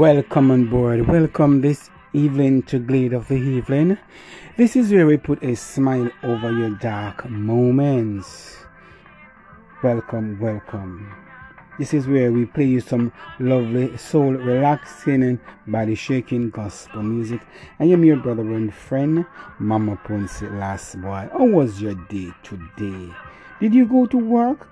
Welcome on board. Welcome this evening to Glade of the Evening. This is where we put a smile over your dark moments. Welcome, welcome. This is where we play you some lovely, soul relaxing and body shaking gospel music. I am your brother and friend, Mama Ponce Last Boy. How was your day today? Did you go to work?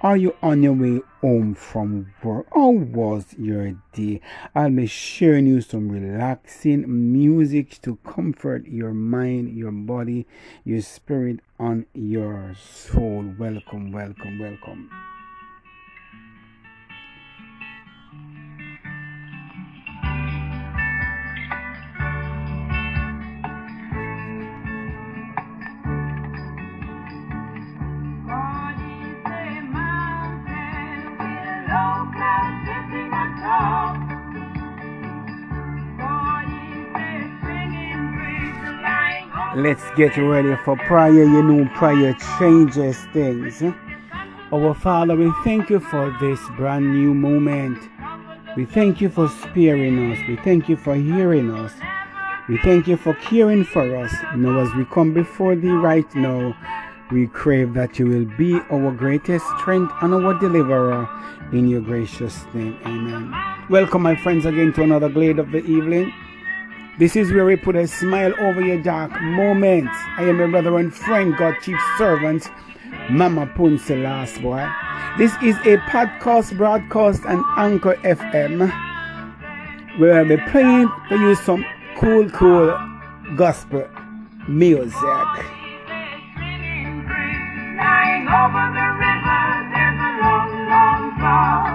Are you on your way home from work? How was your day? I'll be sharing you some relaxing music to comfort your mind, your body, your spirit, and your soul. Welcome, welcome, welcome. Let's get ready for prayer. You know, prayer changes things. Our Father, we thank you for this brand new moment. We thank you for sparing us. We thank you for hearing us. We thank you for caring for us. Now, as we come before thee right now, we crave that you will be our greatest strength and our deliverer in your gracious name. Amen. Welcome, my friends, again to another Glade of the Evening. This is where we put a smile over your dark moments. I am your brother and friend, God chief servant, Mama Punce Last Boy. This is a podcast broadcast and Anchor FM where I'll be playing for you some cool, cool gospel music. Over the river, there's a long, long fall.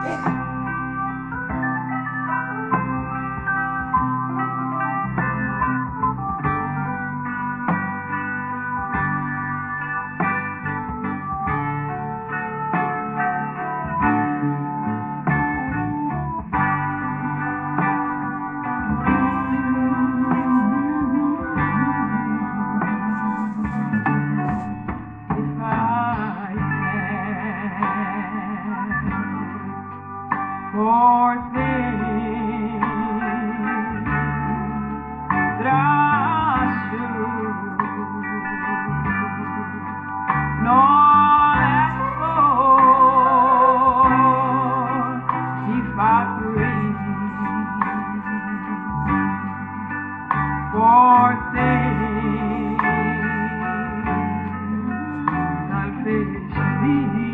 No see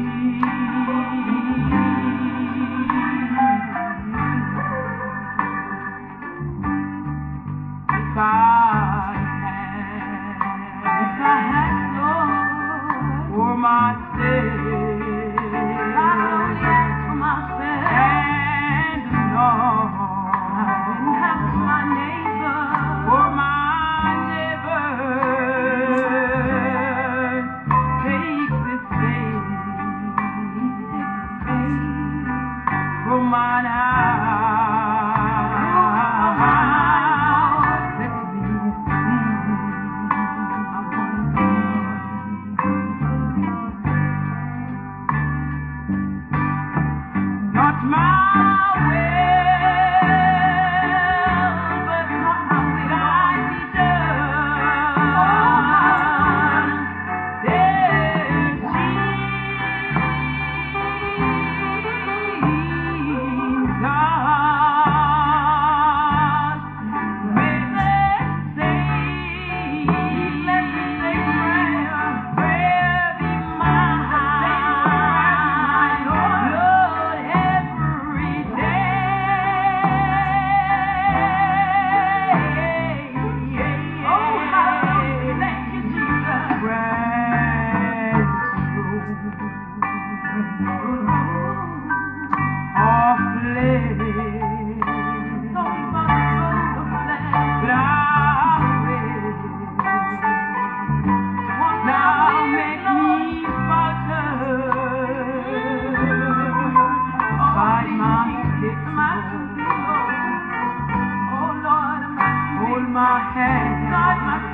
my hand. My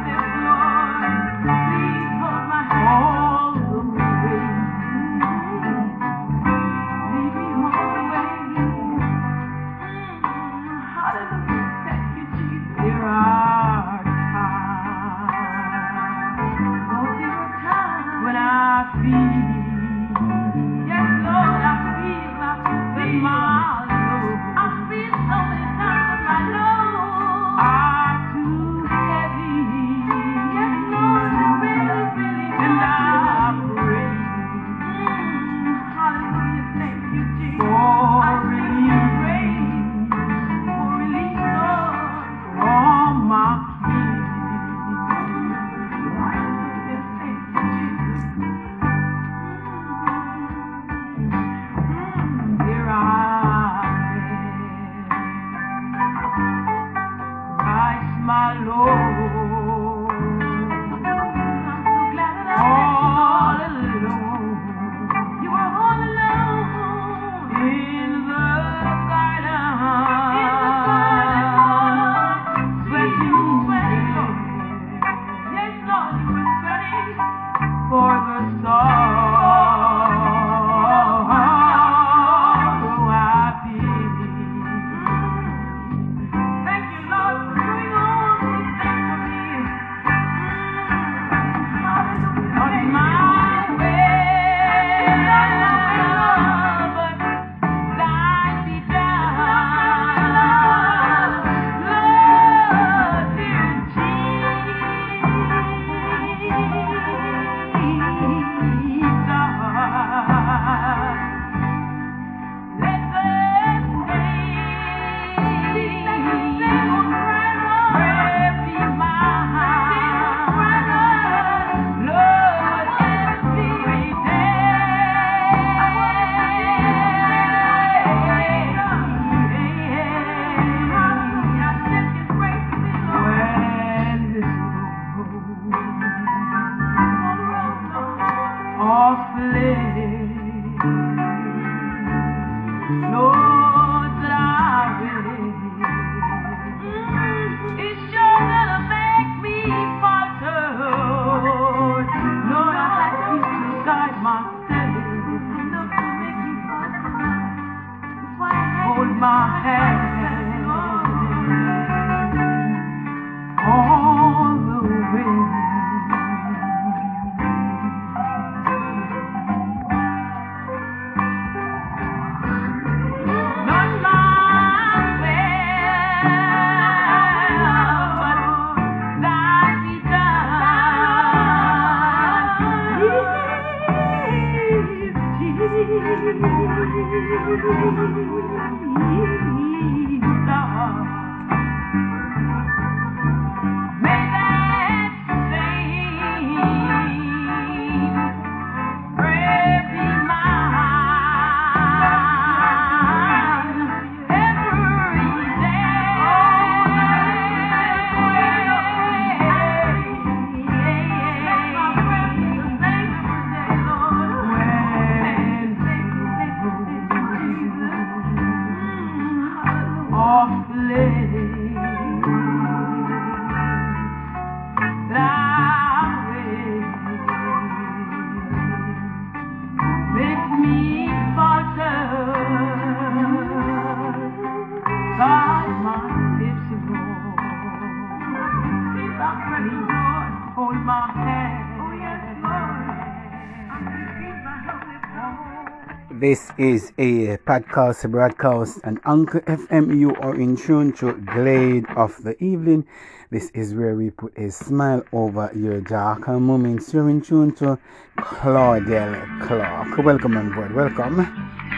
This is a podcast broadcast and Anchor FM. You are in tune to Glade of the Evening. This is where we put a smile over your darker moments. You're in tune to Claudel Clark. Welcome on board. Welcome.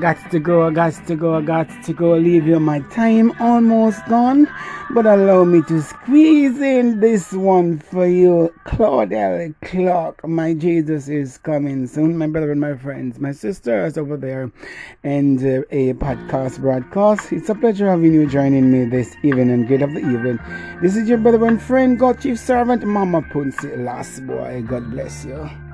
Got to go, I got to go, I got to go. Leave you my time almost gone. But allow me to squeeze in this one for you. Claudel Clark, my Jesus is coming soon. My brother and my friends, my sisters over there, and uh, a podcast broadcast. It's a pleasure having you joining me this evening and good of the evening. This is your brother and friend, God Chief Servant, Mama Punsi, last boy. God bless you.